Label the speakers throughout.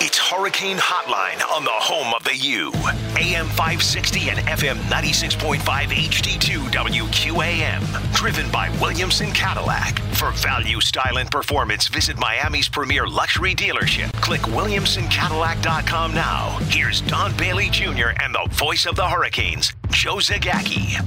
Speaker 1: It's Hurricane Hotline on the home of the U. AM 560 and FM 96.5 HD2 WQAM. Driven by Williamson Cadillac. For value, style, and performance, visit Miami's premier luxury dealership. Click WilliamsonCadillac.com now. Here's Don Bailey Jr. and the voice of the Hurricanes, Joe Zagacki.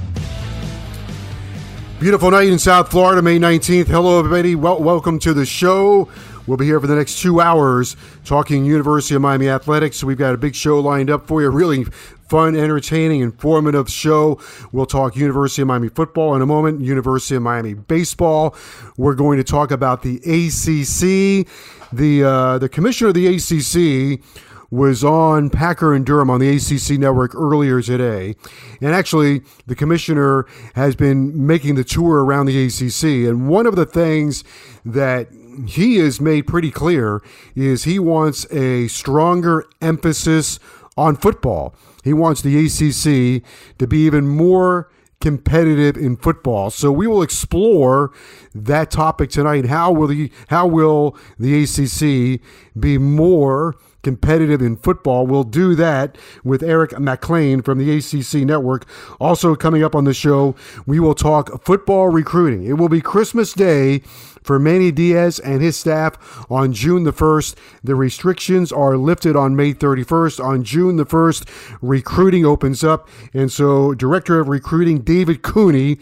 Speaker 2: Beautiful night in South Florida, May 19th. Hello, everybody. Well, welcome to the show. We'll be here for the next two hours talking University of Miami athletics. We've got a big show lined up for you. Really fun, entertaining, informative show. We'll talk University of Miami football in a moment, University of Miami baseball. We're going to talk about the ACC. The uh, the commissioner of the ACC was on Packer and Durham on the ACC network earlier today. And actually, the commissioner has been making the tour around the ACC. And one of the things that he has made pretty clear is he wants a stronger emphasis on football. He wants the ACC to be even more competitive in football. So we will explore that topic tonight. How will the how will the ACC be more competitive in football. We'll do that with Eric McLean from the ACC Network. Also, coming up on the show, we will talk football recruiting. It will be Christmas Day for Manny Diaz and his staff on June the 1st. The restrictions are lifted on May 31st. On June the 1st, recruiting opens up. And so, Director of Recruiting David Cooney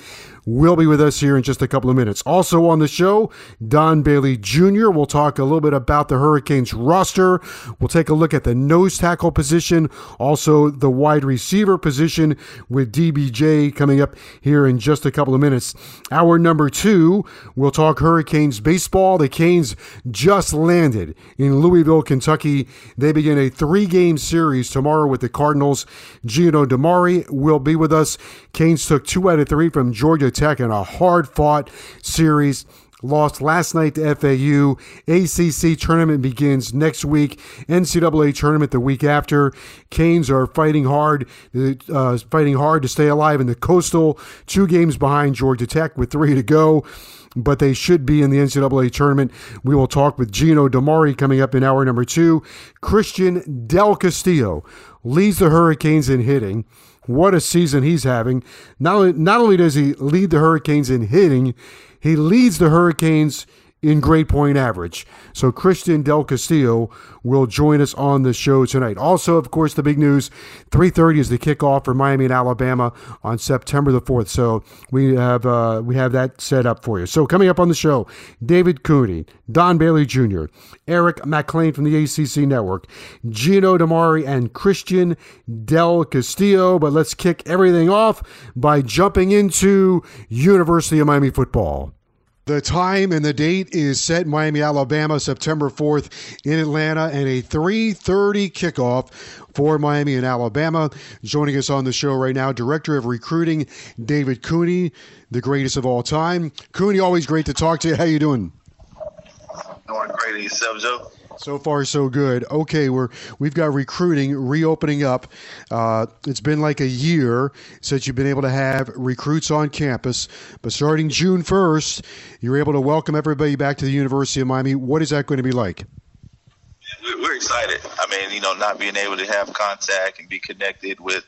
Speaker 2: will be with us here in just a couple of minutes. Also on the show, Don Bailey Jr. We'll talk a little bit about the Hurricanes roster. We'll take a look at the nose tackle position, also the wide receiver position with DBJ coming up here in just a couple of minutes. Hour number two, we'll talk Hurricanes baseball. The Canes just landed in Louisville, Kentucky. They begin a three game series tomorrow with the Cardinals. Gino DiMare will be with us. Canes took two out of three from Georgia Tech in a hard fought series. Lost last night to FAU. ACC tournament begins next week. NCAA tournament the week after. Canes are fighting hard, uh, fighting hard to stay alive in the Coastal. Two games behind Georgia Tech with three to go but they should be in the NCAA tournament. We will talk with Gino DiMare coming up in hour number two. Christian Del Castillo leads the Hurricanes in hitting. What a season he's having. Not only, not only does he lead the Hurricanes in hitting, he leads the Hurricanes in grade point average. So Christian Del Castillo will join us on the show tonight. Also, of course, the big news: 3:30 is the kickoff for Miami and Alabama on September the 4th. So we have uh, we have that set up for you. So coming up on the show, David Cooney, Don Bailey Jr., Eric McLean from the ACC Network, Gino DiMare, and Christian Del Castillo. But let's kick everything off by jumping into University of Miami football. The time and the date is set Miami, Alabama, September 4th in Atlanta, and a 3:30 kickoff for Miami and Alabama. Joining us on the show right now, Director of Recruiting David Cooney, the greatest of all time. Cooney, always great to talk to you. How you doing?
Speaker 3: Doing great. Yourself, Joe?
Speaker 2: So far, so good. Okay, we're we've got recruiting reopening up. Uh, it's been like a year since you've been able to have recruits on campus, but starting June first, you're able to welcome everybody back to the University of Miami. What is that going to be like?
Speaker 3: We're excited. I mean, you know, not being able to have contact and be connected with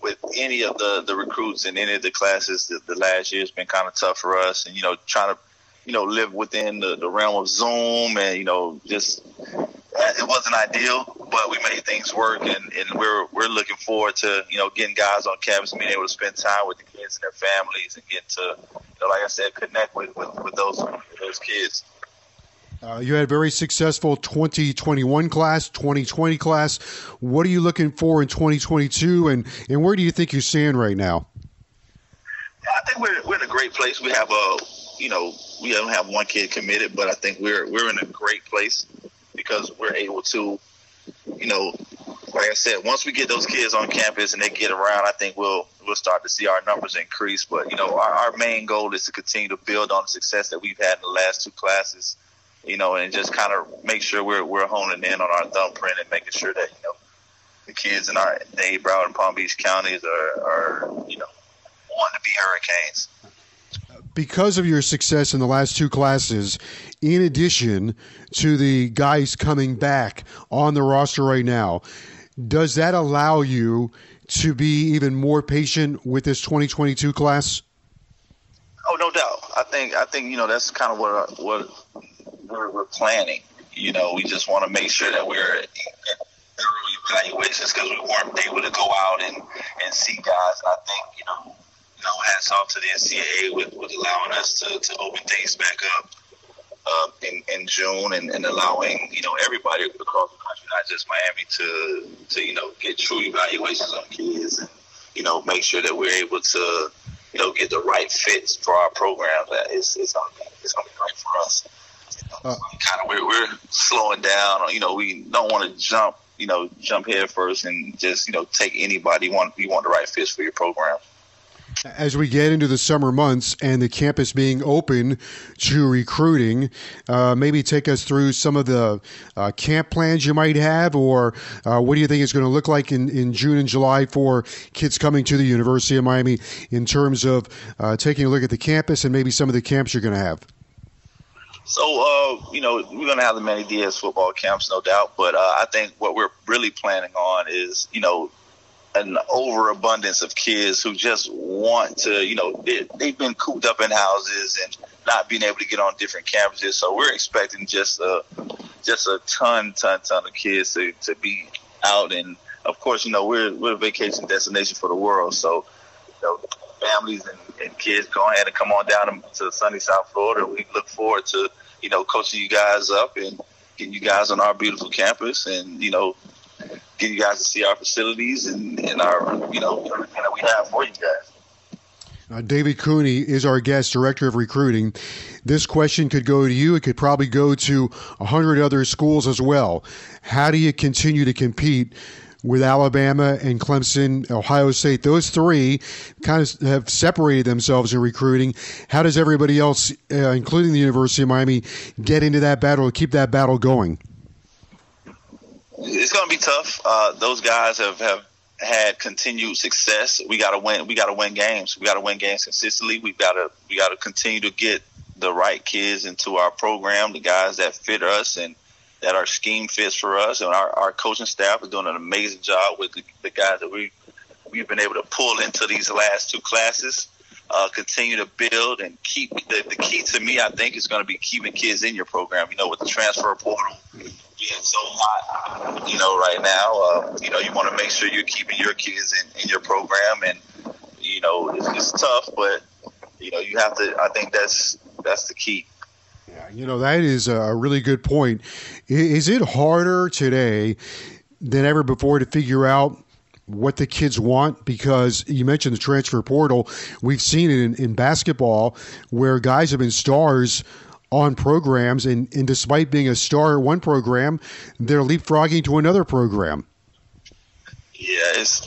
Speaker 3: with any of the the recruits in any of the classes. The, the last year has been kind of tough for us, and you know, trying to you know, live within the, the realm of Zoom and, you know, just it wasn't ideal, but we made things work and, and we're we're looking forward to, you know, getting guys on campus and being able to spend time with the kids and their families and get to, you know, like I said, connect with, with, with those those kids.
Speaker 2: Uh, you had a very successful 2021 class, 2020 class. What are you looking for in 2022, and, and where do you think you stand right now?
Speaker 3: I think we're, we're in a great place. We have a you know, we don't have one kid committed, but I think we're we're in a great place because we're able to, you know, like I said, once we get those kids on campus and they get around, I think we'll we'll start to see our numbers increase. But you know, our, our main goal is to continue to build on the success that we've had in the last two classes, you know, and just kind of make sure we're we're honing in on our thumbprint and making sure that you know the kids in our Dade, Broward, and Palm Beach counties are are you know want to be Hurricanes
Speaker 2: because of your success in the last two classes, in addition to the guys coming back on the roster right now, does that allow you to be even more patient with this 2022 class?
Speaker 3: Oh, no doubt. I think I think you know that's kind of what what we're, we're planning. You know, we just want to make sure that we're thorough evaluations because we weren't able to go out and and see guys. I think you know know, hats off to the NCAA with, with allowing us to, to open things back up uh, in, in June and, and allowing, you know, everybody across the country, not just Miami, to, to, you know, get true evaluations on kids and, you know, make sure that we're able to, you know, get the right fits for our program. That is, it's going to be, it's going to be great for us. uh, kind of, we're, we're slowing down. You know, we don't want to jump, you know, jump head first and just, you know, take anybody. You want, you want the right fits for your program
Speaker 2: as we get into the summer months and the campus being open to recruiting, uh, maybe take us through some of the uh, camp plans you might have, or uh, what do you think it's going to look like in, in June and July for kids coming to the University of Miami in terms of uh, taking a look at the campus and maybe some of the camps you're going to have?
Speaker 3: So, uh, you know, we're going to have the Manny Diaz football camps, no doubt. But uh, I think what we're really planning on is, you know, an overabundance of kids who just want to, you know, they, have been cooped up in houses and not being able to get on different campuses. So we're expecting just a just a ton, ton, ton of kids to, to be out. And of course, you know, we're we're a vacation destination for the world. So, you know, families and, and kids go ahead and come on down to sunny South Florida. We look forward to, you know, coaching you guys up and getting you guys on our beautiful campus and, you know, get you guys to see our facilities and, and our, you know, everything that we have for you guys.
Speaker 2: Uh, David Cooney is our guest, director of recruiting. This question could go to you. It could probably go to a hundred other schools as well. How do you continue to compete with Alabama and Clemson, Ohio State? Those three kind of have separated themselves in recruiting. How does everybody else, uh, including the University of Miami, get into that battle, keep that battle going?
Speaker 3: It's going to be tough. Uh, those guys have, have had continued success. We got to win. We got to win games. We got to win games consistently. We got to we got to continue to get the right kids into our program, the guys that fit us and that our scheme fits for us. And our, our coaching staff is doing an amazing job with the, the guys that we we've been able to pull into these last two classes. Uh, continue to build and keep the, the key to me, I think, is going to be keeping kids in your program. You know, with the transfer portal, so hot, you know, right now, uh, you know, you want to make sure you're keeping your kids in, in your program, and you know, it's, it's tough, but you know, you have to. I think that's that's the key.
Speaker 2: Yeah, you know, that is a really good point. Is it harder today than ever before to figure out? what the kids want because you mentioned the transfer portal. We've seen it in, in basketball where guys have been stars on programs, and, and despite being a star at one program, they're leapfrogging to another program.
Speaker 3: Yeah, it,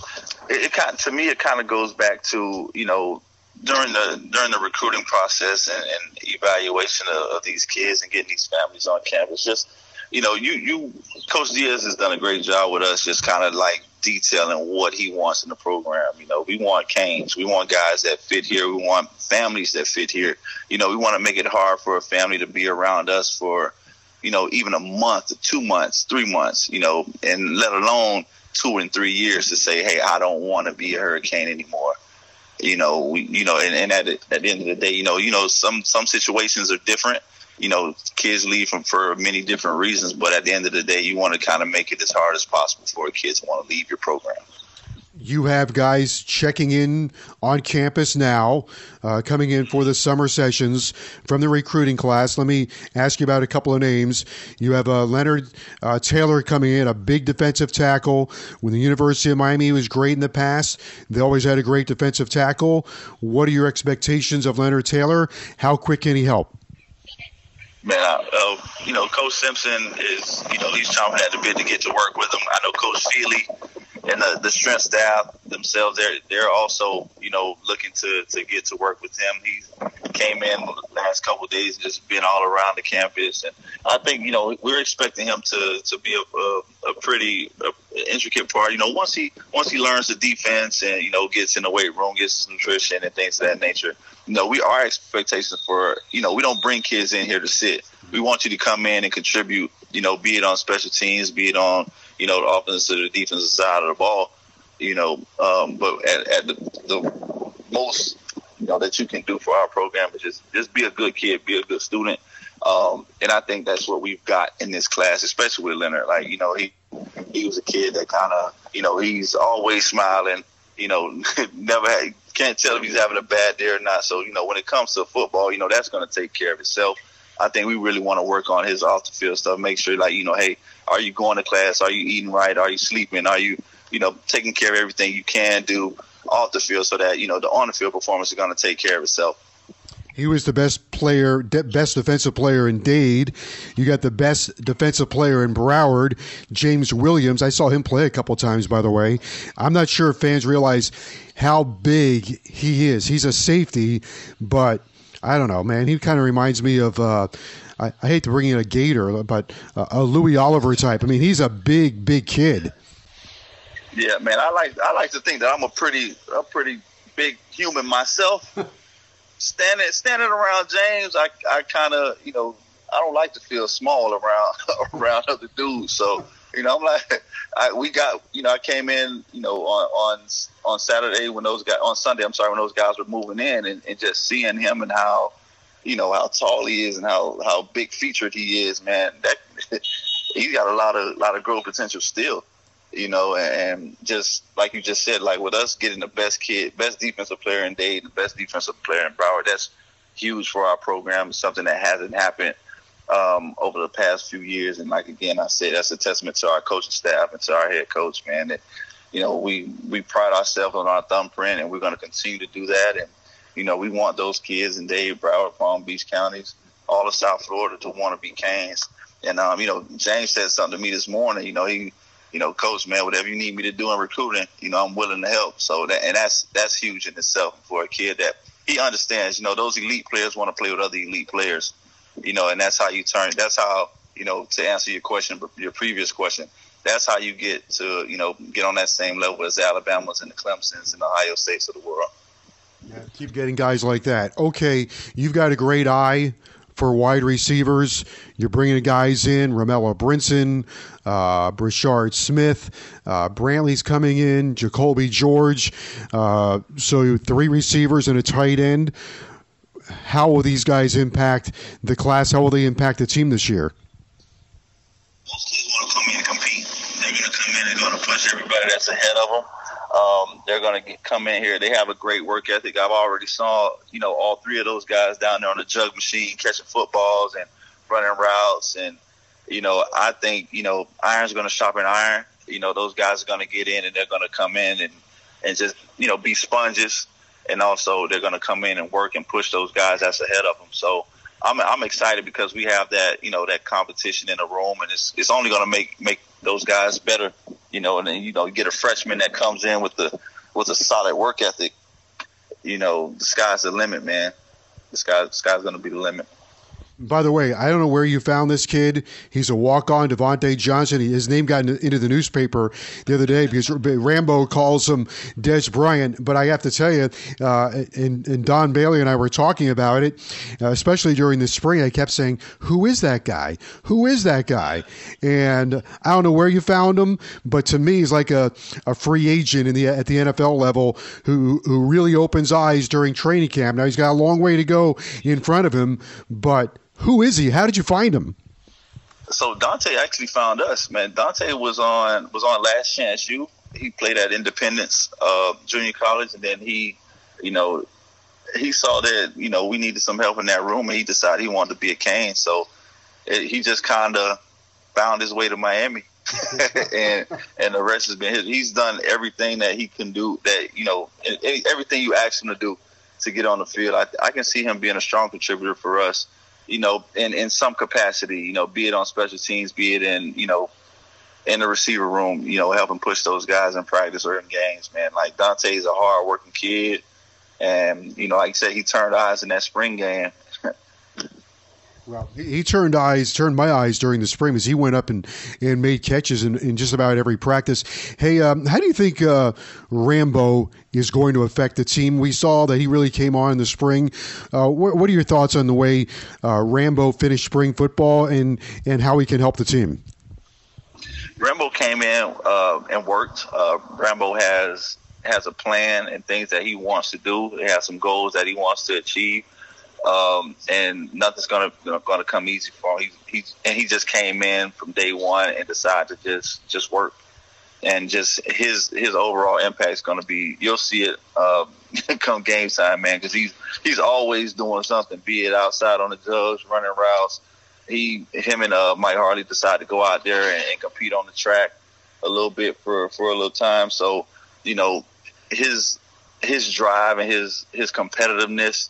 Speaker 3: it kind to me it kind of goes back to you know during the during the recruiting process and, and evaluation of, of, these kids and getting these families on campus. Just you know, you you Coach Diaz has done a great job with us, just kind of like detailing what he wants in the program. You know, we want Canes, we want guys that fit here, we want families that fit here. You know, we want to make it hard for a family to be around us for, you know, even a month, two months, three months. You know, and let alone two and three years to say, hey, I don't want to be a Hurricane anymore. You know, we, you know, and, and at, at the end of the day, you know, you know, some some situations are different you know, kids leave from for many different reasons, but at the end of the day, you want to kind of make it as hard as possible for kids want to leave your program.
Speaker 2: You have guys checking in on campus now, uh, coming in for the summer sessions from the recruiting class. Let me ask you about a couple of names. You have uh, Leonard uh, Taylor coming in, a big defensive tackle. When the University of Miami was great in the past, they always had a great defensive tackle. What are your expectations of Leonard Taylor? How quick can he help?
Speaker 3: Man, uh, you know, Coach Simpson is, you know, he's chomping at the bit to get to work with him. I know Coach Feeley and the, the strength staff themselves, they're they're also, you know, looking to, to get to work with him. He came in the last couple of days, just been all around the campus, and I think, you know, we're expecting him to to be a, a, a pretty a, intricate part. You know, once he once he learns the defense and you know gets in the weight room, gets nutrition and things of that nature you know, we our expectations for you know we don't bring kids in here to sit. We want you to come in and contribute. You know, be it on special teams, be it on you know the offensive or the defensive side of the ball. You know, um, but at, at the, the most you know that you can do for our program is just just be a good kid, be a good student. Um, and I think that's what we've got in this class, especially with Leonard. Like, you know, he he was a kid that kind of, you know, he's always smiling. You know, never had, can't tell if he's having a bad day or not. So, you know, when it comes to football, you know, that's going to take care of itself. I think we really want to work on his off the field stuff. Make sure, like, you know, hey, are you going to class? Are you eating right? Are you sleeping? Are you, you know, taking care of everything you can do off the field so that, you know, the on the field performance is going to take care of itself.
Speaker 2: He was the best player, best defensive player in Dade. You got the best defensive player in Broward, James Williams. I saw him play a couple times, by the way. I'm not sure if fans realize how big he is. He's a safety, but I don't know, man. He kind of reminds me of. Uh, I, I, hate to bring in a Gator, but uh, a Louis Oliver type. I mean, he's a big, big kid.
Speaker 3: Yeah, man. I like I like to think that I'm a pretty a pretty big human myself. standing standing around James, I I kind of you know I don't like to feel small around around other dudes. So you know I'm like I, we got you know I came in you know on on on Saturday when those guys on Sunday I'm sorry when those guys were moving in and, and just seeing him and how you know how tall he is and how how big featured he is man that he's got a lot of lot of growth potential still you know, and just like you just said, like with us getting the best kid, best defensive player in Dade, the best defensive player in Broward, that's huge for our program. Something that hasn't happened um, over the past few years. And like again, I say that's a testament to our coaching staff and to our head coach, man. That you know we we pride ourselves on our thumbprint, and we're going to continue to do that. And you know we want those kids in Dade, Broward, Palm Beach counties, all of South Florida to want to be Canes. And um, you know, James said something to me this morning. You know, he you know, coach, man, whatever you need me to do in recruiting, you know, I'm willing to help. So that, and that's that's huge in itself for a kid that he understands. You know, those elite players want to play with other elite players. You know, and that's how you turn. That's how you know to answer your question, your previous question. That's how you get to you know get on that same level as the Alabamas and the Clemson's and the Ohio States of the world.
Speaker 2: Yeah, keep getting guys like that. Okay, you've got a great eye for wide receivers. You're bringing guys in, Romello Brinson, uh, Smith, uh, Brantley's coming in, Jacoby George. Uh, so three receivers and a tight end. How will these guys impact the class? How will they impact the team this year?
Speaker 3: Most kids want to come in and compete. They're going to come in and going to push everybody that's ahead of them. Um, they're going to come in here. They have a great work ethic. I've already saw, you know, all three of those guys down there on the jug machine catching footballs and running routes. And, you know, I think, you know, iron's going to sharpen iron. You know, those guys are going to get in and they're going to come in and, and just, you know, be sponges. And also they're going to come in and work and push those guys that's ahead of them. So I'm, I'm excited because we have that, you know, that competition in the room and it's, it's only going to make, make those guys better you know, and then you know, you get a freshman that comes in with the with a solid work ethic. You know, the sky's the limit, man. The sky, the sky's going to be the limit.
Speaker 2: By the way, I don't know where you found this kid. He's a walk-on, Devontae Johnson. His name got into the newspaper the other day because Rambo calls him Dez Bryant. But I have to tell you, uh, and, and, Don Bailey and I were talking about it, uh, especially during the spring. I kept saying, "Who is that guy? Who is that guy?" And I don't know where you found him, but to me, he's like a, a free agent in the at the NFL level who who really opens eyes during training camp. Now he's got a long way to go in front of him, but who is he? How did you find him?
Speaker 3: So Dante actually found us, man. Dante was on was on Last Chance U. He played at Independence uh, Junior College, and then he, you know, he saw that you know we needed some help in that room, and he decided he wanted to be a Cane. So it, he just kind of found his way to Miami, and and the rest has been his. He's done everything that he can do. That you know, everything you ask him to do to get on the field. I, I can see him being a strong contributor for us you know, in, in some capacity, you know, be it on special teams, be it in, you know, in the receiver room, you know, helping push those guys in practice or in games, man. Like Dante's a hard working kid. And, you know, like I said, he turned eyes in that spring game.
Speaker 2: Well, he turned eyes, turned my eyes during the spring as he went up and, and made catches in, in just about every practice. Hey, um, how do you think uh, Rambo is going to affect the team? We saw that he really came on in the spring. Uh, what, what, are your thoughts on the way uh, Rambo finished spring football and, and how he can help the team?
Speaker 3: Rambo came in uh, and worked. Uh, Rambo has has a plan and things that he wants to do. He has some goals that he wants to achieve um, and nothing's gonna gonna come easy for him. He, he and he just came in from day one and decided to just just work, and just his his overall impact is gonna be. You'll see it uh, come game time, man, because he's he's always doing something. Be it outside on the jugs, running routes. He him and uh, Mike Harley decided to go out there and, and compete on the track a little bit for for a little time. So you know his his drive and his his competitiveness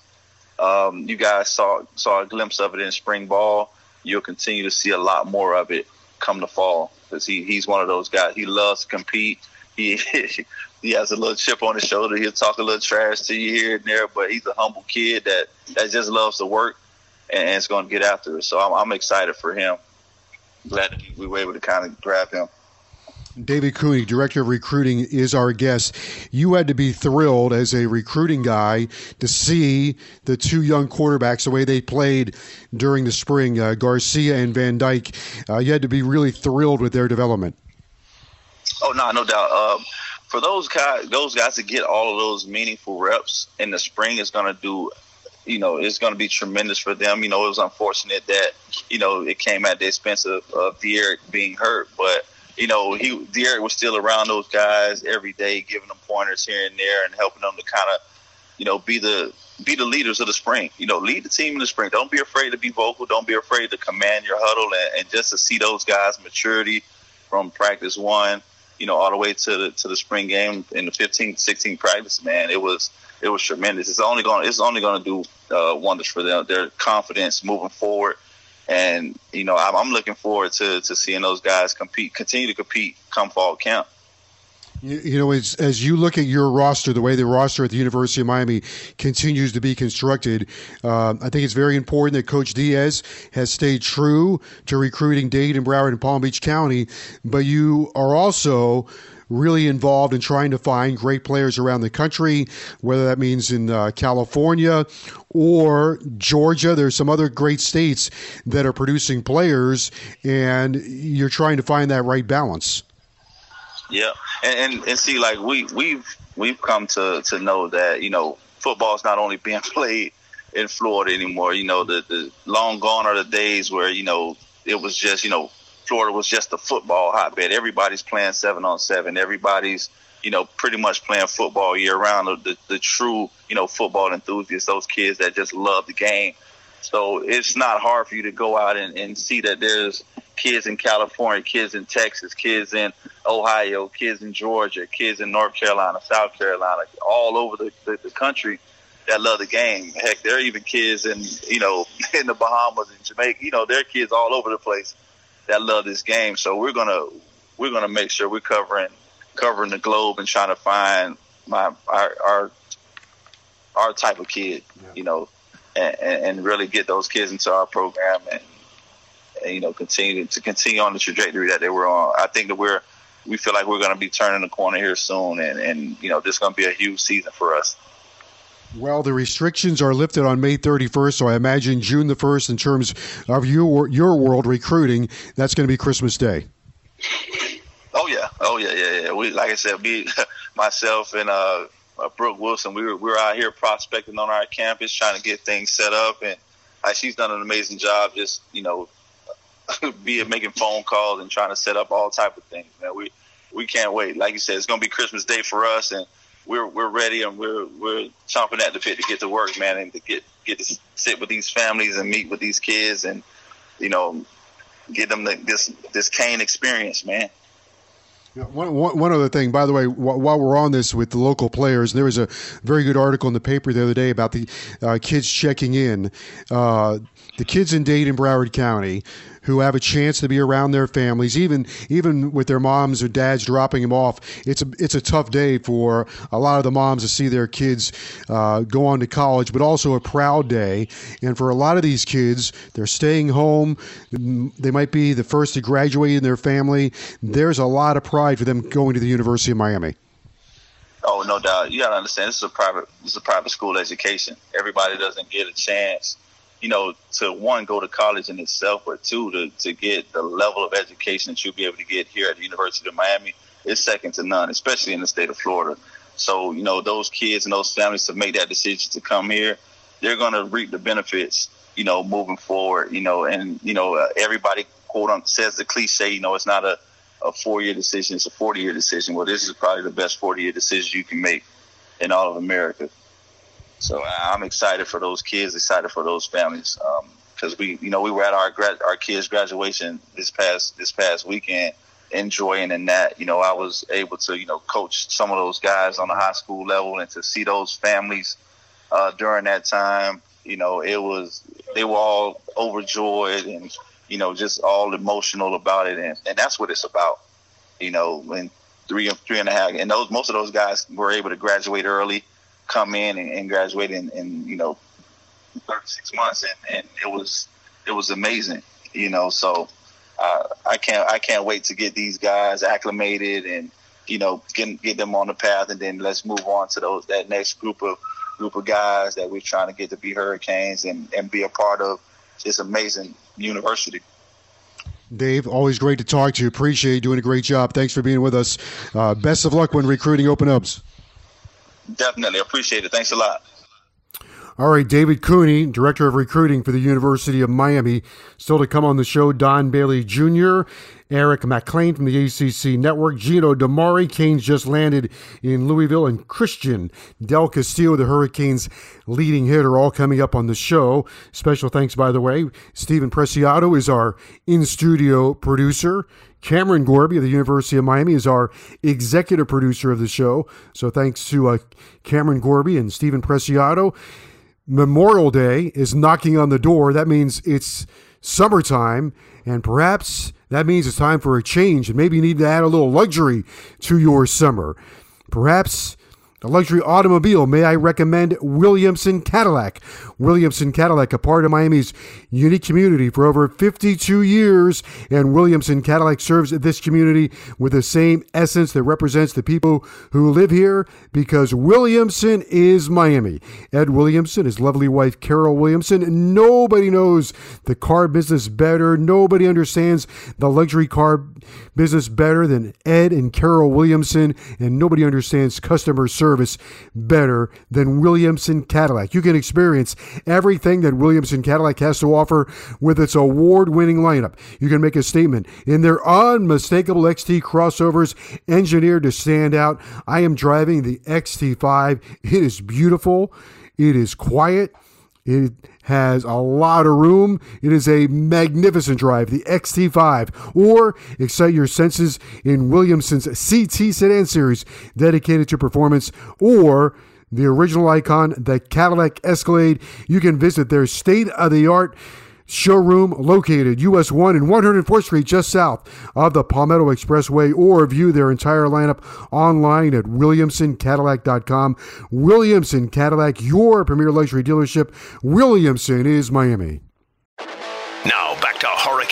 Speaker 3: um, you guys saw saw a glimpse of it in spring ball. You'll continue to see a lot more of it come the fall because he, he's one of those guys. He loves to compete. He he has a little chip on his shoulder. He'll talk a little trash to you here and there, but he's a humble kid that that just loves to work and, and is going to get after it. So I'm, I'm excited for him. Glad we were able to kind of grab him.
Speaker 2: David Cooney, Director of Recruiting, is our guest. You had to be thrilled as a recruiting guy to see the two young quarterbacks, the way they played during the spring, uh, Garcia and Van Dyke. Uh, you had to be really thrilled with their development.
Speaker 3: Oh, no, no doubt. Um, for those guys, those guys to get all of those meaningful reps in the spring is going to do you know, it's going to be tremendous for them. You know, it was unfortunate that, you know, it came at the expense of, of D'Eriq being hurt, but you know, he D'Eriq was still around those guys every day, giving them pointers here and there, and helping them to kind of, you know, be the be the leaders of the spring. You know, lead the team in the spring. Don't be afraid to be vocal. Don't be afraid to command your huddle, and, and just to see those guys' maturity from practice one, you know, all the way to the to the spring game in the 15, 16 practice. Man, it was it was tremendous. It's only going it's only going to do uh, wonders for them. Their confidence moving forward and you know, I'm, looking forward to to seeing those guys compete, continue to compete come fall camp.
Speaker 2: You, you know, as, as you look at your roster, the way the roster at the University of Miami continues to be constructed, uh, I think it's very important that Coach Diaz has stayed true to recruiting Dade and Broward and Palm Beach County, but you are also really involved in trying to find great players around the country, whether that means in uh, California or Georgia. There's some other great states that are producing players, and you're trying to find that right balance.
Speaker 3: Yeah, and, and, and see, like we we've we've come to to know that you know football is not only being played in Florida anymore. You know, the the long gone are the days where you know it was just you know Florida was just a football hotbed. Everybody's playing seven on seven. Everybody's, you know, pretty much playing football year round. The, the, true, you know, football enthusiasts, those kids that just love the game. So it's not hard for you to go out and, and see that there's kids in California, kids in Texas, kids in Ohio, kids in Georgia, kids in North Carolina, South Carolina, all over the, the, the country that love the game. Heck, there are even kids in you know in the Bahamas and Jamaica. You know, there are kids all over the place that love this game. So we're gonna we're gonna make sure we're covering covering the globe and trying to find my our our, our type of kid. Yeah. You know, and, and really get those kids into our program and, and you know continue to continue on the trajectory that they were on. I think that we're we feel like we're going to be turning the corner here soon, and and you know this is going to be a huge season for us.
Speaker 2: Well, the restrictions are lifted on May 31st, so I imagine June the 1st, in terms of your your world recruiting, that's going to be Christmas Day.
Speaker 3: Oh yeah, oh yeah, yeah, yeah. We like I said, me, myself, and uh, uh, Brooke Wilson, we were we were out here prospecting on our campus, trying to get things set up, and she's done an amazing job. Just you know, be it making phone calls and trying to set up all type of things. Man, we we can't wait. Like you said, it's going to be Christmas Day for us, and we're we're ready and we're we're chomping at the bit to get to work, man, and to get get to sit with these families and meet with these kids, and you know, get them the, this this Cane experience, man.
Speaker 2: One, one, one other thing, by the way, while we're on this with the local players, there was a very good article in the paper the other day about the uh, kids checking in. Uh, the kids in Dade and Broward County who have a chance to be around their families, even even with their moms or dads dropping them off. It's a it's a tough day for a lot of the moms to see their kids uh, go on to college, but also a proud day. And for a lot of these kids, they're staying home. They might be the first to graduate in their family. There's a lot of pride for them going to the University of Miami.
Speaker 3: Oh, no doubt. You got to understand. This is a private. This is a private school education. Everybody doesn't get a chance you know, to one, go to college in itself, but two, to, to get the level of education that you'll be able to get here at the University of Miami is second to none, especially in the state of Florida. So, you know, those kids and those families to make that decision to come here, they're going to reap the benefits, you know, moving forward, you know, and, you know, uh, everybody, quote unquote, says the cliche, you know, it's not a, a four year decision, it's a 40 year decision. Well, this is probably the best 40 year decision you can make in all of America. So I'm excited for those kids, excited for those families, because um, we, you know, we were at our grad, our kids' graduation this past this past weekend, enjoying in that. You know, I was able to, you know, coach some of those guys on the high school level, and to see those families uh, during that time, you know, it was they were all overjoyed and you know just all emotional about it, and, and that's what it's about. You know, when three and three and a half, and those most of those guys were able to graduate early come in and, and graduate in, in, you know 36 months, and, and it was it was amazing, you know. So uh, I can't I can't wait to get these guys acclimated and you know get get them on the path, and then let's move on to those that next group of group of guys that we're trying to get to be Hurricanes and and be a part of this amazing university.
Speaker 2: Dave, always great to talk to you. Appreciate you doing a great job. Thanks for being with us. Uh, best of luck when recruiting open ups.
Speaker 3: Definitely. Appreciate it. Thanks a lot.
Speaker 2: All right, David Cooney, Director of Recruiting for the University of Miami. Still to come on the show, Don Bailey Jr., Eric McLean from the ACC Network, Gino DiMare, Canes just landed in Louisville, and Christian Del Castillo, the Hurricanes' leading hitter, all coming up on the show. Special thanks, by the way. Stephen Preciado is our in studio producer. Cameron Gorby of the University of Miami is our executive producer of the show. So thanks to uh, Cameron Gorby and Stephen Preciado. Memorial Day is knocking on the door. That means it's summertime, and perhaps that means it's time for a change, and maybe you need to add a little luxury to your summer. Perhaps a luxury automobile, may I recommend Williamson Cadillac. Williamson Cadillac, a part of Miami's unique community for over 52 years, and Williamson Cadillac serves this community with the same essence that represents the people who live here because Williamson is Miami. Ed Williamson, his lovely wife Carol Williamson, nobody knows the car business better. Nobody understands the luxury car business better than Ed and Carol Williamson, and nobody understands customer service service better than Williamson Cadillac. You can experience everything that Williamson Cadillac has to offer with its award winning lineup. You can make a statement in their unmistakable XT crossovers engineered to stand out. I am driving the XT5. It is beautiful, it is quiet. It has a lot of room. It is a magnificent drive, the XT5, or excite your senses in Williamson's CT sedan series dedicated to performance, or the original icon, the Cadillac Escalade. You can visit their state of the art showroom located US 1 and 104th Street, just south of the Palmetto Expressway, or view their entire lineup online at WilliamsonCadillac.com. Williamson Cadillac, your premier luxury dealership. Williamson is Miami.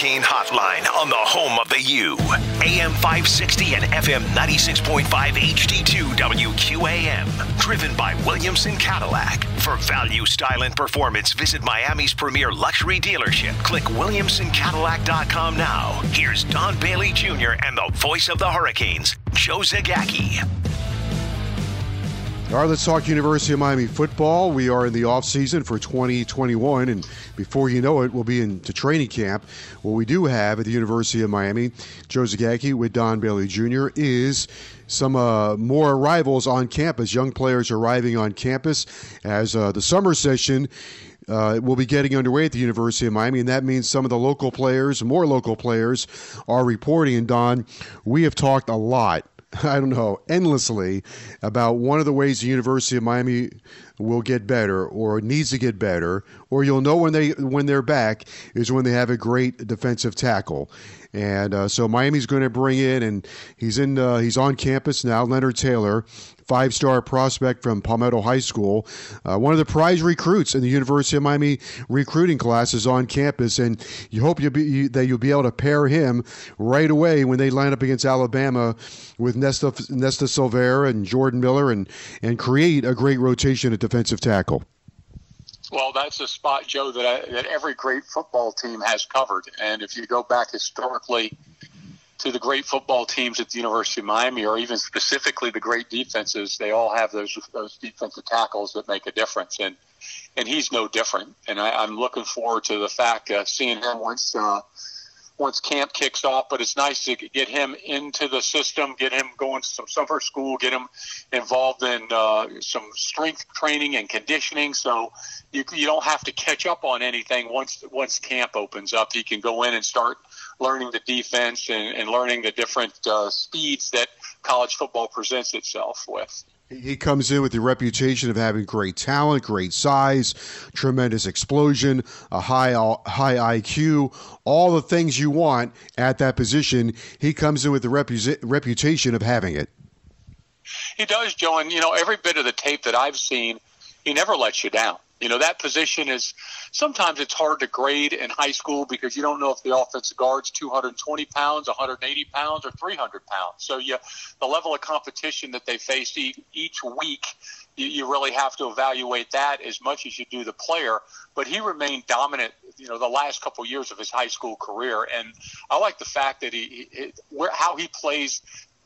Speaker 1: Hurricane Hotline on the home of the U. AM 560 and FM 96.5 HD2 WQAM. Driven by Williamson Cadillac. For value, style, and performance, visit Miami's premier luxury dealership. Click WilliamsonCadillac.com now. Here's Don Bailey Jr. and the voice of the Hurricanes, Joe Zagacki.
Speaker 2: All right, let's talk University of Miami football. We are in the off season for 2021, and before you know it, we'll be into training camp. What we do have at the University of Miami, Joe Zagacki with Don Bailey Jr., is some uh, more arrivals on campus, young players arriving on campus as uh, the summer session uh, will be getting underway at the University of Miami, and that means some of the local players, more local players, are reporting. And Don, we have talked a lot I don't know, endlessly about one of the ways the University of Miami will get better or needs to get better, or you'll know when they when they're back is when they have a great defensive tackle. And uh, so Miami's going to bring in, and he's in uh, he's on campus now. Leonard Taylor, five star prospect from Palmetto High School, uh, one of the prize recruits in the University of Miami recruiting classes on campus. And you hope you'll be, you, that you'll be able to pair him right away when they line up against Alabama with Nesta, Nesta Silvera and Jordan Miller and, and create a great rotation at defensive tackle.
Speaker 4: Well, that's a spot, Joe, that, I, that every great football team has covered. And if you go back historically, to the great football teams at the University of Miami, or even specifically the great defenses, they all have those those defensive tackles that make a difference, and and he's no different. And I, I'm looking forward to the fact uh, seeing him once. Uh, once camp kicks off, but it's nice to get him into the system, get him going to some summer school, get him involved in uh, some strength training and conditioning. So you, you don't have to catch up on anything once once camp opens up. He can go in and start learning the defense and, and learning the different uh, speeds that college football presents itself with.
Speaker 2: He comes in with the reputation of having great talent, great size, tremendous explosion, a high high IQ, all the things you want at that position. He comes in with the repu- reputation of having it.
Speaker 4: He does, Joe, and you know every bit of the tape that I've seen, he never lets you down. You know, that position is sometimes it's hard to grade in high school because you don't know if the offensive guard's 220 pounds, 180 pounds, or 300 pounds. So you, the level of competition that they face each week, you, you really have to evaluate that as much as you do the player. But he remained dominant, you know, the last couple of years of his high school career, and I like the fact that he, he where how he plays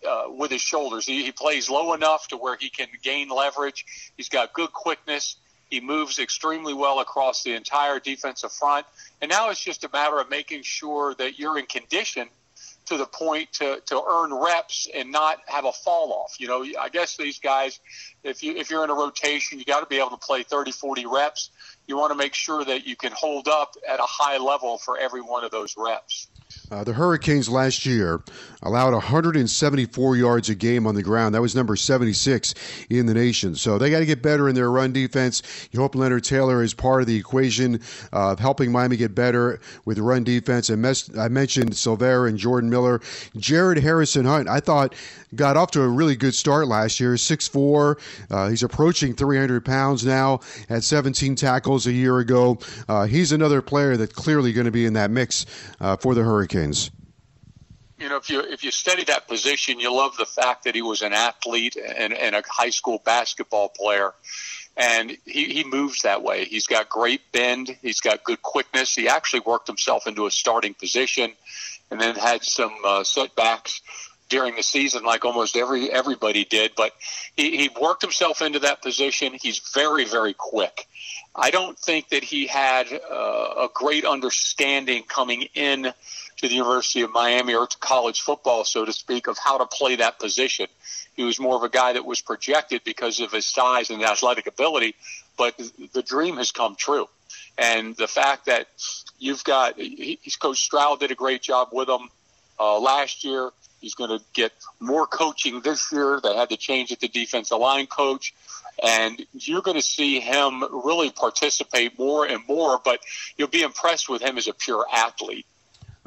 Speaker 4: uh, with his shoulders. He, he plays low enough to where he can gain leverage. He's got good quickness. He moves extremely well across the entire defensive front. And now it's just a matter of making sure that you're in condition to the point to, to earn reps and not have a fall off. You know, I guess these guys, if you if you're in a rotation, you got to be able to play 30, 40 reps. You want to make sure that you can hold up at a high level for every one of those reps.
Speaker 2: Uh, the Hurricanes last year allowed 174 yards a game on the ground. That was number 76 in the nation. So they got to get better in their run defense. You hope Leonard Taylor is part of the equation of helping Miami get better with run defense. And I mentioned Silvera and Jordan Miller. Jared Harrison Hunt, I thought, got off to a really good start last year. 6'4. Uh, he's approaching 300 pounds now, had 17 tackles a year ago. Uh, he's another player that's clearly going to be in that mix uh, for the Hurricanes. Hurricanes?
Speaker 4: You know, if you if you study that position, you love the fact that he was an athlete and, and a high school basketball player, and he, he moves that way. He's got great bend. He's got good quickness. He actually worked himself into a starting position, and then had some uh, setbacks during the season, like almost every everybody did. But he, he worked himself into that position. He's very very quick. I don't think that he had uh, a great understanding coming in to the University of Miami or to college football, so to speak, of how to play that position. He was more of a guy that was projected because of his size and athletic ability, but the dream has come true. And the fact that you've got, he's Coach Stroud did a great job with him. uh, last year. He's going to get more coaching this year. They had to change it to defensive line coach. And you're going to see him really participate more and more, but you'll be impressed with him as a pure athlete.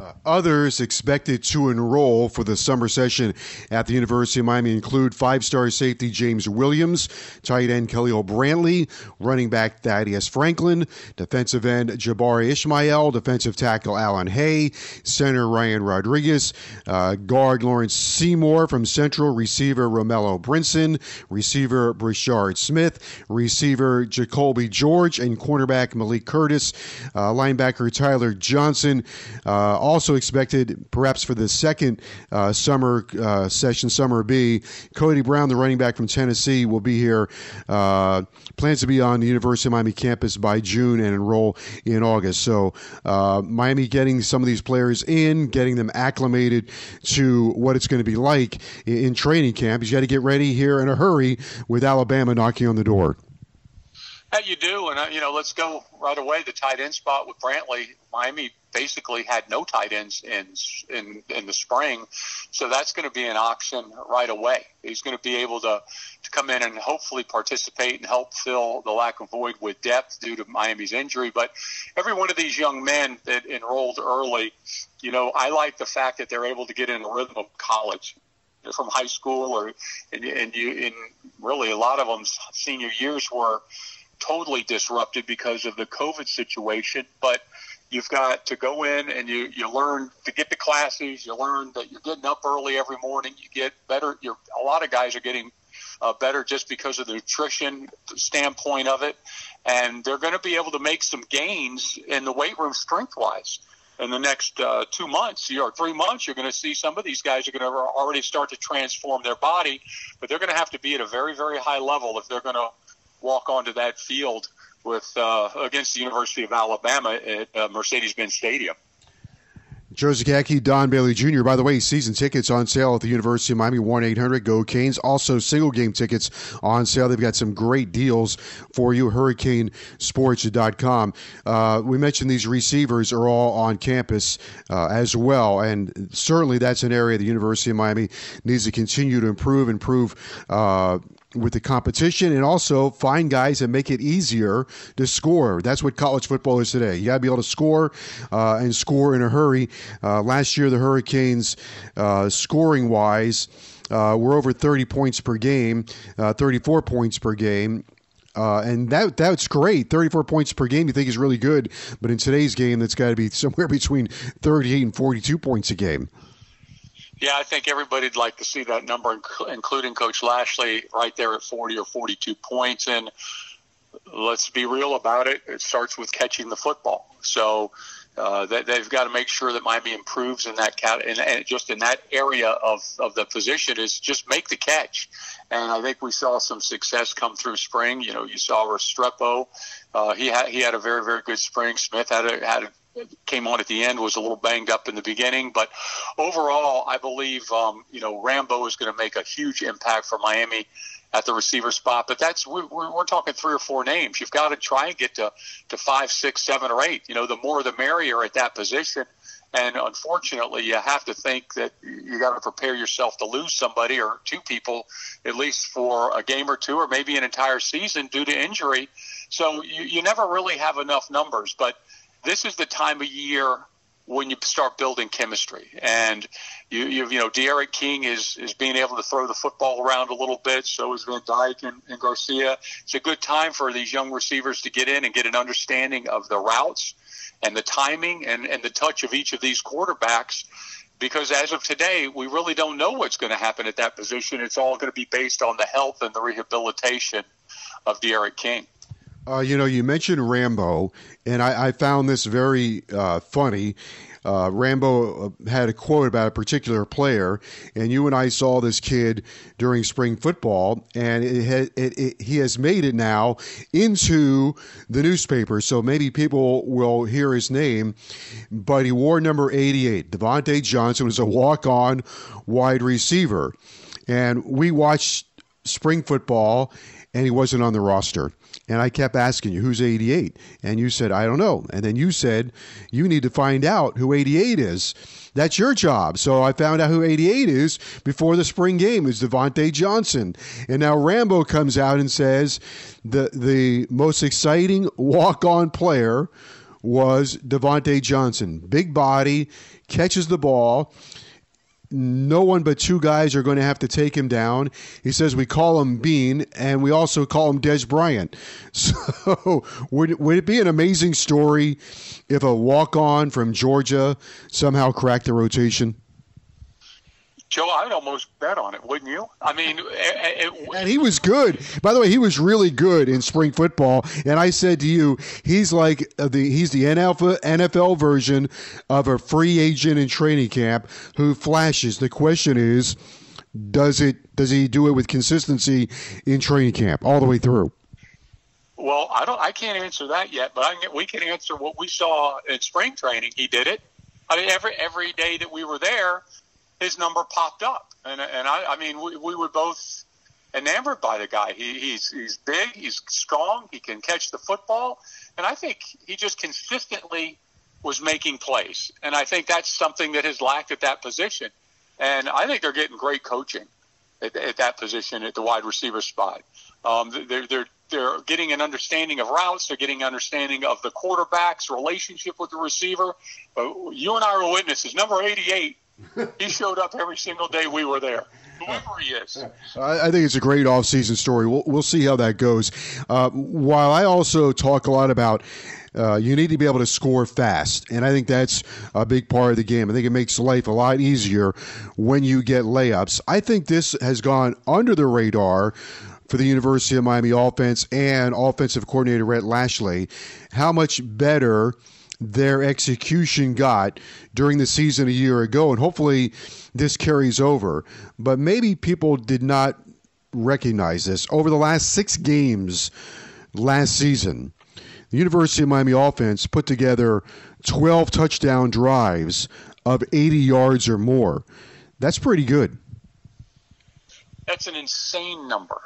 Speaker 2: Uh, others expected to enroll for the summer session at the University of Miami include five star safety James Williams, tight end Khalil Brantley, running back Thaddeus Franklin, defensive end Jabari Ishmael, defensive tackle Alan Hay, center Ryan Rodriguez, uh, guard Lawrence Seymour from Central, receiver Romello Brinson, receiver Brashard Smith, receiver Jacoby George, and cornerback Malik Curtis, uh, linebacker Tyler Johnson. Uh, also expected, perhaps for the second uh, summer uh, session, Summer B, Cody Brown, the running back from Tennessee, will be here. Uh, plans to be on the University of Miami campus by June and enroll in August. So uh, Miami getting some of these players in, getting them acclimated to what it's going to be like in training camp. He's got to get ready here in a hurry with Alabama knocking on the door.
Speaker 4: That you do, and uh, you know, let's go right away. The tight end spot with Brantley, Miami basically had no tight ends in in in the spring, so that's going to be an option right away. He's going to be able to to come in and hopefully participate and help fill the lack of void with depth due to Miami's injury. But every one of these young men that enrolled early, you know, I like the fact that they're able to get in the rhythm of college from high school or and, and you in really a lot of them senior years were totally disrupted because of the COVID situation. But you've got to go in and you, you learn to get to classes. You learn that you're getting up early every morning. You get better. You're, a lot of guys are getting uh, better just because of the nutrition standpoint of it. And they're going to be able to make some gains in the weight room strength wise. In the next uh, two months or three months, you're going to see some of these guys are going to already start to transform their body, but they're going to have to be at a very, very high level if they're going to walk onto that field with uh, against the University of Alabama at uh, Mercedes-Benz Stadium.
Speaker 2: Joe Zagacki, Don Bailey Jr. By the way, season tickets on sale at the University of Miami, 1 800 GO Canes. Also, single game tickets on sale. They've got some great deals for you. HurricaneSports.com. Uh, we mentioned these receivers are all on campus uh, as well, and certainly that's an area the University of Miami needs to continue to improve, improve. Uh, with the competition and also find guys that make it easier to score. That's what college football is today. You got to be able to score uh, and score in a hurry. Uh, last year, the Hurricanes, uh, scoring wise, uh, were over 30 points per game, uh, 34 points per game. Uh, and that that's great. 34 points per game you think is really good, but in today's game, that's got to be somewhere between 38 and 42 points a game.
Speaker 4: Yeah, I think everybody'd like to see that number, including Coach Lashlee, right there at 40 or 42 points. And let's be real about it. It starts with catching the football. So uh, they, they've got to make sure that Miami improves in that cat and, and just in that area of, of the position is just make the catch. And I think we saw some success come through spring. You know, you saw Restrepo. Uh, he had he had a very very good spring. Smith had a, had a came on at the end was a little banged up in the beginning, but overall, I believe um, you know Rambo is going to make a huge impact for Miami at the receiver spot. But that's we're, we're talking three or four names. You've got to try and get to to five, six, seven, or eight. You know, the more the merrier at that position. And unfortunately, you have to think that you got to prepare yourself to lose somebody or two people, at least for a game or two, or maybe an entire season due to injury. So you, you never really have enough numbers. But this is the time of year when you start building chemistry. And you, you, you know, D'Eriq King is, is being able to throw the football around a little bit. So is Van Dyke and, and Garcia. It's a good time for these young receivers to get in and get an understanding of the routes and the timing and, and the touch of each of these quarterbacks. Because as of today, we really don't know what's going to happen at that position. It's all going to be based on the health and the rehabilitation of D'Eriq King.
Speaker 2: Uh, you know, you mentioned Rambo, and I, I found this very uh, funny. Uh, Rambo uh, had a quote about a particular player, and you and I saw this kid during spring football, and it, it, it, he has made it now into the newspaper. So maybe people will hear his name, but he wore number 88. Devontae Johnson was a walk on wide receiver. And we watched spring football, and he wasn't on the roster. And I kept asking you, who's 88? And you said, I don't know. And then you said, you need to find out who 88 is. That's your job. So I found out who 88 is before the spring game. It's Devontae Johnson. And now Rambo comes out and says the, the most exciting walk on player was Devontae Johnson. Big body, catches the ball no one but two guys are going to have to take him down. He says we call him Bean, and we also call him Dez Bryant. So would, would it be an amazing story if a walk on from Georgia somehow cracked the rotation?
Speaker 4: Joe, I'd almost bet on it, wouldn't you? I mean, eh, eh, it, it,
Speaker 2: and he was good. By the way, he was really good in spring football. And I said to you, he's like uh, the he's the NFL NFL version of a free agent in training camp who flashes. The question is, does it does he do it with consistency in training camp all the way through?
Speaker 4: Well, I don't. I can't answer that yet, but I, we can answer what we saw in spring training. He did it. I mean, every every day that we were there his number popped up, and and I, I mean, we, we were both enamored by the guy. He, he's he's big, he's strong, he can catch the football, and I think he just consistently was making plays, and I think that's something that has lacked at that position. And I think they're getting great coaching at, at that position at the wide receiver spot. Um, they're they're they're getting an understanding of routes. They're getting an understanding of the quarterback's relationship with the receiver. But you and I were witnesses. Number 88 he showed up every single day we were there. Whoever he is.
Speaker 2: I, think it's a great off-season story. We'll, we'll see how that goes. Uh, while I also talk a lot about uh, you need to be able to score fast, and I think that's a big part of the game. I think it makes life a lot easier when you get layups. I think this has gone under the radar for the University of Miami offense and offensive coordinator Rhett Lashlee. How much better – their execution got during the season a year ago. And hopefully this carries over. But maybe people did not recognize this. Over the last six games last season, the University of Miami offense put together 12 touchdown drives of 80 yards or more. That's pretty good.
Speaker 4: That's an insane number.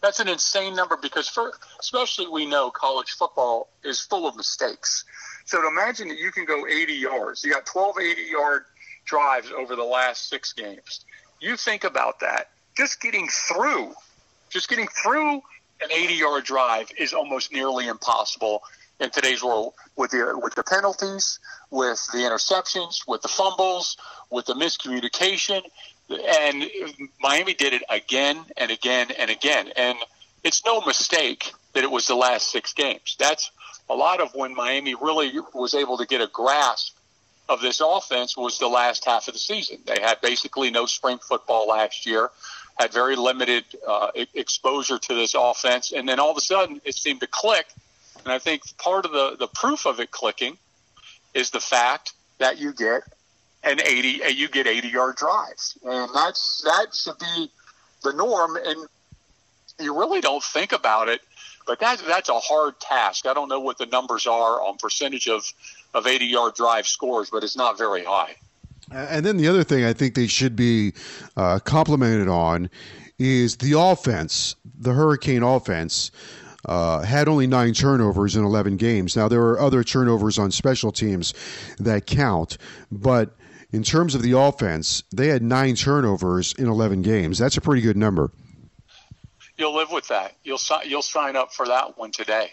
Speaker 4: That's an insane number because, for, especially we know college football is full of mistakes. So to imagine that you can go 80 yards, you got 12 80 yard drives over the last six games. You think about that. Just getting through, just getting through an 80 yard drive is almost nearly impossible in today's world with the with the penalties, with the interceptions, with the fumbles, with the miscommunication, and Miami did it again and again and again. And it's no mistake that it was the last six games. That's a lot of when Miami really was able to get a grasp of this offense was the last half of the season. They had basically no spring football last year, had very limited uh, exposure to this offense, and then all of a sudden it seemed to click. And I think part of the, the proof of it clicking is the fact that you get an 80 uh, you get 80 yard drives, and that's that should be the norm. And you really don't think about it but that's that's a hard task. I don't know what the numbers are on percentage of of 80 yard drive scores, but it's not very high.
Speaker 2: And then the other thing I think they should be uh, complimented on is the offense. The Hurricane offense uh, had only nine turnovers in 11 games. Now, there are other turnovers on special teams that count, but in terms of the offense, they had nine turnovers in 11 games. That's a pretty good number
Speaker 4: you'll live with that. You'll you'll sign up for that one today.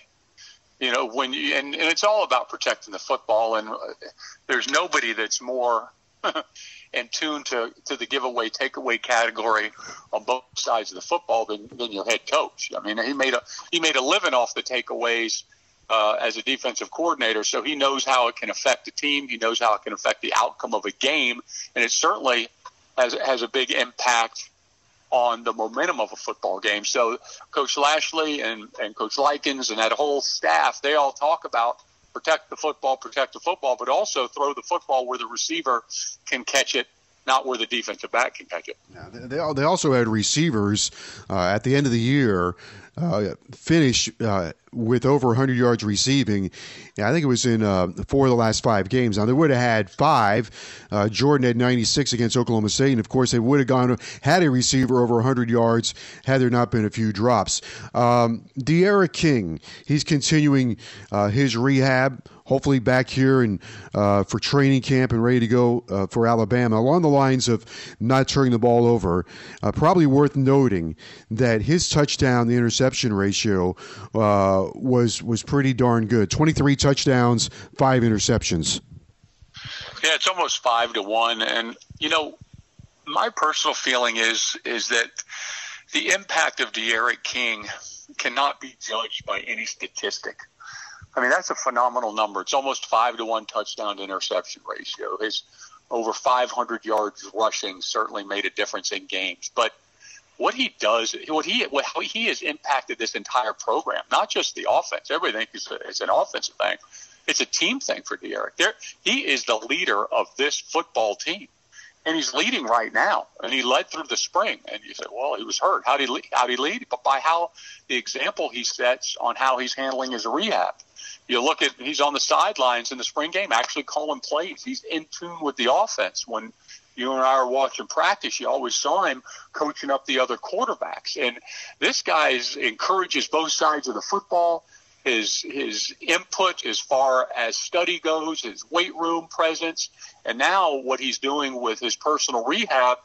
Speaker 4: You know when you and, and it's all about protecting the football. And uh, there's nobody that's more in tune to, to the giveaway takeaway category on both sides of the football than, than your head coach. I mean, he made a he made a living off the takeaways. Uh, as a defensive coordinator, so he knows how it can affect the team. He knows how it can affect the outcome of a game, and it certainly has has a big impact on the momentum of a football game. So Coach Lashlee and, and Coach Likens and that whole staff, they all talk about protect the football, protect the football, but also throw the football where the receiver can catch it not where the defensive back can catch it.
Speaker 2: Yeah, they, they also had receivers uh, at the end of the year uh, finish uh, with over 100 yards receiving. I think it was in uh, four of the last five games. Now they would have had five. Uh, Jordan had 96 against Oklahoma State, and of course they would have gone had a receiver over 100 yards had there not been a few drops. Um, D'Eriq King, he's continuing uh, his rehab hopefully back here and uh, for training camp and ready to go uh, for Alabama. Along the lines of not turning the ball over, uh, probably worth noting that his touchdown the interception ratio uh, was was pretty darn good. Twenty three touchdowns, five interceptions.
Speaker 4: Yeah, it's almost five to one, and you know, my personal feeling is is that the impact of D'Eriq King cannot be judged by any statistic. I mean, that's a phenomenal number. It's almost five to one touchdown to interception ratio. His over 500 yards rushing certainly made a difference in games. But what he does, what he, what, how he has impacted this entire program, not just the offense. Everything is, is an offensive thing. It's a team thing for D'Eriq. There, he is the leader of this football team, and he's leading right now. And he led through the spring. And you say, well, he was hurt. How did he lead? How did he lead? But by how the example he sets on how he's handling his rehab you look at he's on the sidelines in the spring game, actually calling plays. He's in tune with the offense. When you and I are watching practice, you always saw him coaching up the other quarterbacks. And this guy is, encourages both sides of the football. His his input as far as study goes, his weight room presence, and now what he's doing with his personal rehab,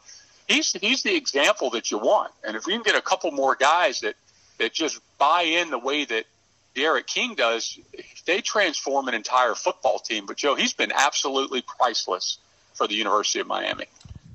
Speaker 4: he's he's the example that you want. And if we can get a couple more guys that that just buy in the way that D'Eriq King does, they transform an entire football team. But Joe, he's been absolutely priceless for the University of Miami.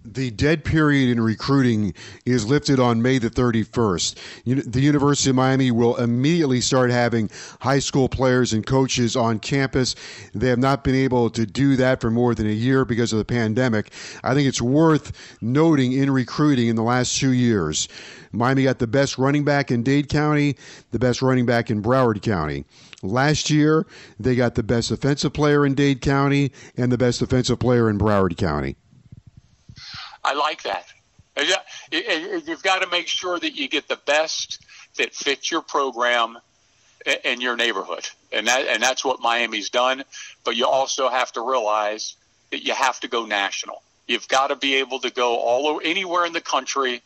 Speaker 2: The dead period in recruiting is lifted on May the 31st. The University of Miami will immediately start having high school players and coaches on campus. They have not been able to do that for more than a year because of the pandemic. I think it's worth noting in recruiting in the last two years. Miami got the best running back in Dade County, the best running back in Broward County. Last year, they got the best offensive player in Dade County and the best offensive player in Broward County.
Speaker 4: I like that. You've got to make sure that you get the best that fits your program in your neighborhood, and that and that's what Miami's done. But you also have to realize that you have to go national. You've got to be able to go all over anywhere in the country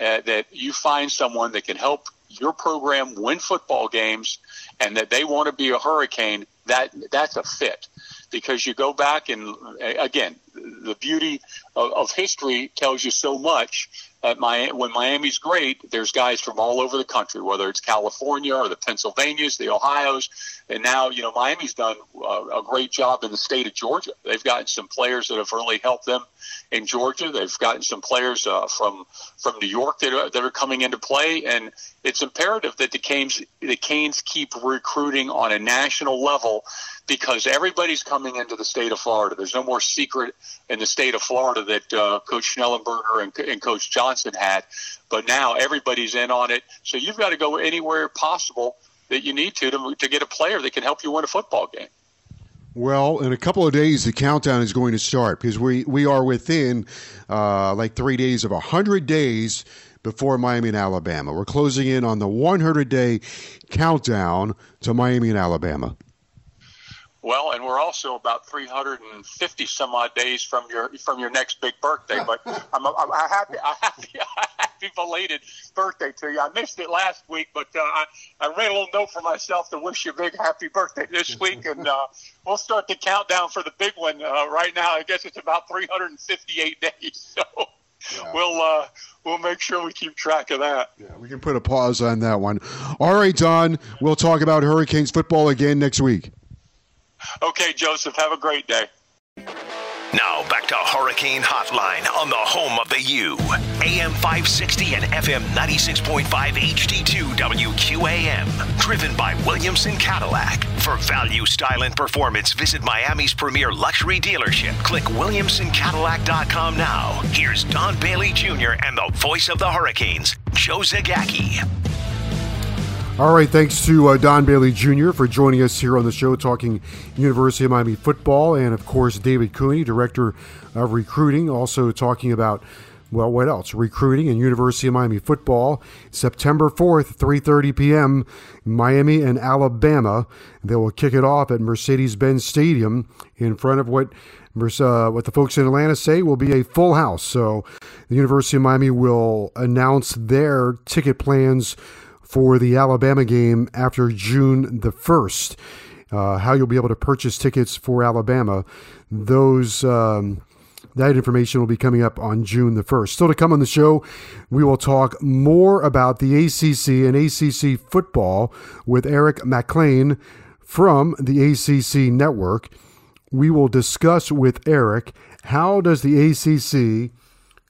Speaker 4: uh, that you find someone that can help your program win football games and that they want to be a hurricane that that's a fit because you go back and again the beauty of, of history tells you so much at when Miami's great, there's guys from all over the country, whether it's California or the Pennsylvanias, the Ohio's, and now you know Miami's done uh, a great job in the state of Georgia. They've gotten some players that have really helped them in Georgia. They've gotten some players uh, from from New York that are, that are coming into play, and it's imperative that the Canes the Canes keep recruiting on a national level because everybody's coming into the state of Florida. There's no more secret in the state of Florida that uh, Coach Schnellenberger and, and Coach Johnson had, but now everybody's in on it. So you've got to go anywhere possible that you need to, to to get a player that can help you win a football game.
Speaker 2: Well, in a couple of days, the countdown is going to start because we, we are within uh, like three days of 100 days before Miami and Alabama. We're closing in on the 100 day countdown to Miami and Alabama.
Speaker 4: Well, and we're also about 350 some odd days from your from your next big birthday. But I'm, I'm, I'm happy, I'm happy, happy belated birthday to you. I missed it last week, but uh, I, I ran a little note for myself to wish you a big happy birthday this week, and uh, we'll start the countdown for the big one uh, right now. I guess it's about 358 days. So. Yeah. We'll uh, we'll make sure we keep track of that.
Speaker 2: Yeah, we can put a pause on that one. All right, Don. We'll talk about Hurricanes football again next week.
Speaker 4: Okay, Joseph, have a great day.
Speaker 1: Now back to Hurricane Hotline on the home of the U. AM 560 and FM 96.5 HD2 WQAM. Driven by Williamson Cadillac. For value, style, and performance, visit Miami's premier luxury dealership. Click WilliamsonCadillac.com now. Here's Don Bailey Jr. and the voice of the Hurricanes, Joe Zagacki.
Speaker 2: All right, thanks to uh, Don Bailey Jr. for joining us here on the show, talking University of Miami football, and of course David Cooney, director of recruiting, also talking about well, what else? Recruiting and University of Miami football, September 4th, 3:30 p.m. Miami and Alabama. They will kick it off at Mercedes-Benz Stadium in front of what uh, what the folks in Atlanta say will be a full house. So, the University of Miami will announce their ticket plans for the Alabama game after June the 1st. Uh, how you'll be able to purchase tickets for Alabama. Those um, that information will be coming up on June the 1st. Still to come on the show, we will talk more about the ACC and ACC football with Eric Mac Lain from the ACC network. We will discuss with Eric how does the ACC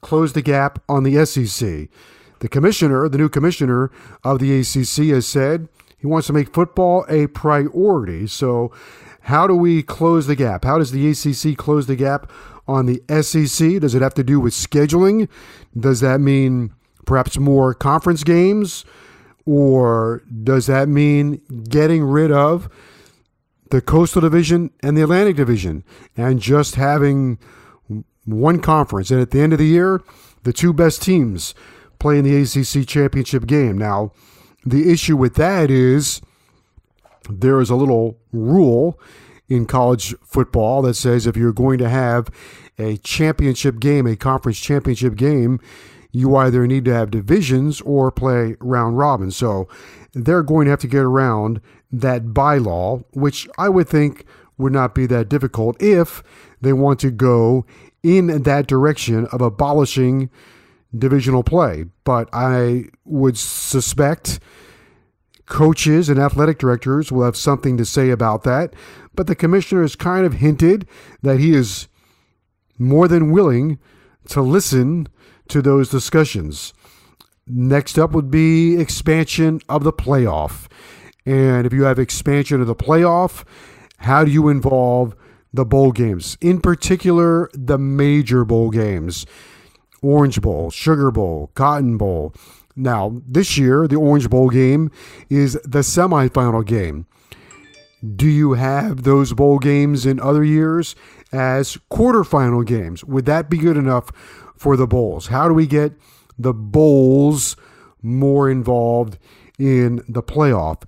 Speaker 2: close the gap on the SEC. The commissioner, the new commissioner of the ACC has said he wants to make football a priority. So, how do we close the gap? How does the ACC close the gap on the SEC? Does it have to do with scheduling? Does that mean perhaps more conference games? Or does that mean getting rid of the Coastal Division and the Atlantic Division and just having one conference? And at the end of the year, the two best teams play in the ACC championship game. Now, the issue with that is there is a little rule in college football that says if you're going to have a championship game, a conference championship game, you either need to have divisions or play round robin. So they're going to have to get around that bylaw, which I would think would not be that difficult if they want to go in that direction of abolishing divisional play. But I would suspect coaches and athletic directors will have something to say about that but the commissioner has kind of hinted that he is more than willing to listen to those discussions. Next up would be expansion of the playoff. And if you have expansion of the playoff, how do you involve the bowl games? In particular, the major bowl games Orange Bowl, Sugar Bowl, Cotton Bowl. Now, this year, the Orange Bowl game is the semifinal game. Do you have those bowl games in other years as quarterfinal games? Would that be good enough for the bowls? How do we get the bowls more involved in the playoff?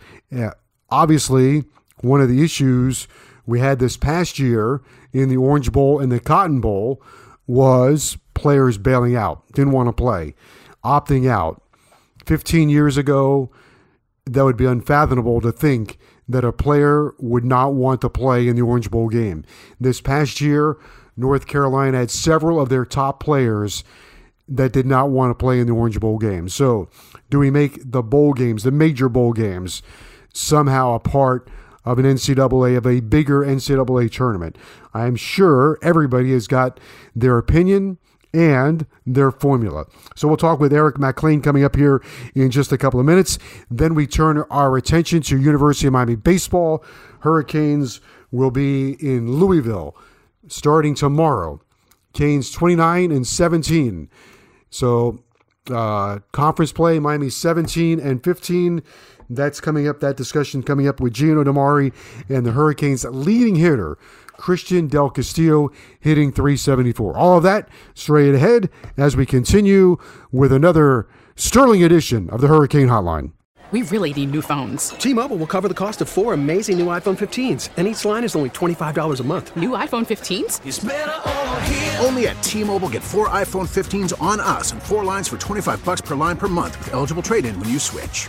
Speaker 2: Obviously, one of the issues we had this past year in the Orange Bowl and the Cotton Bowl was players bailing out, didn't want to play, opting out. 15 years ago, that would be unfathomable to think that a player would not want to play in the Orange Bowl game. This past year, North Carolina had several of their top players that did not want to play in the Orange Bowl game. So, do we make the bowl games, the major bowl games, somehow a part of an NCAA, of a bigger NCAA tournament? I'm sure everybody has got their opinion and their formula. So we'll talk with Eric Mac Lain coming up here in just a couple of minutes. Then we turn our attention to University of Miami baseball. Hurricanes will be in Louisville starting tomorrow. Canes 29 and 17. So uh, conference play, Miami 17 and 15. That's coming up, that discussion coming up with Gino DiMare and the Hurricanes leading hitter Christian Del Castillo hitting 374. All of that straight ahead as we continue with another sterling edition of the Hurricane Hotline.
Speaker 5: We really need new phones.
Speaker 6: T Mobile will cover the cost of four amazing new iPhone 15s, and each line is only $25 a month.
Speaker 5: New iPhone 15s?
Speaker 7: Only at T Mobile get four iPhone 15s on us and four lines for 25 bucks per line per month with eligible trade in when you switch.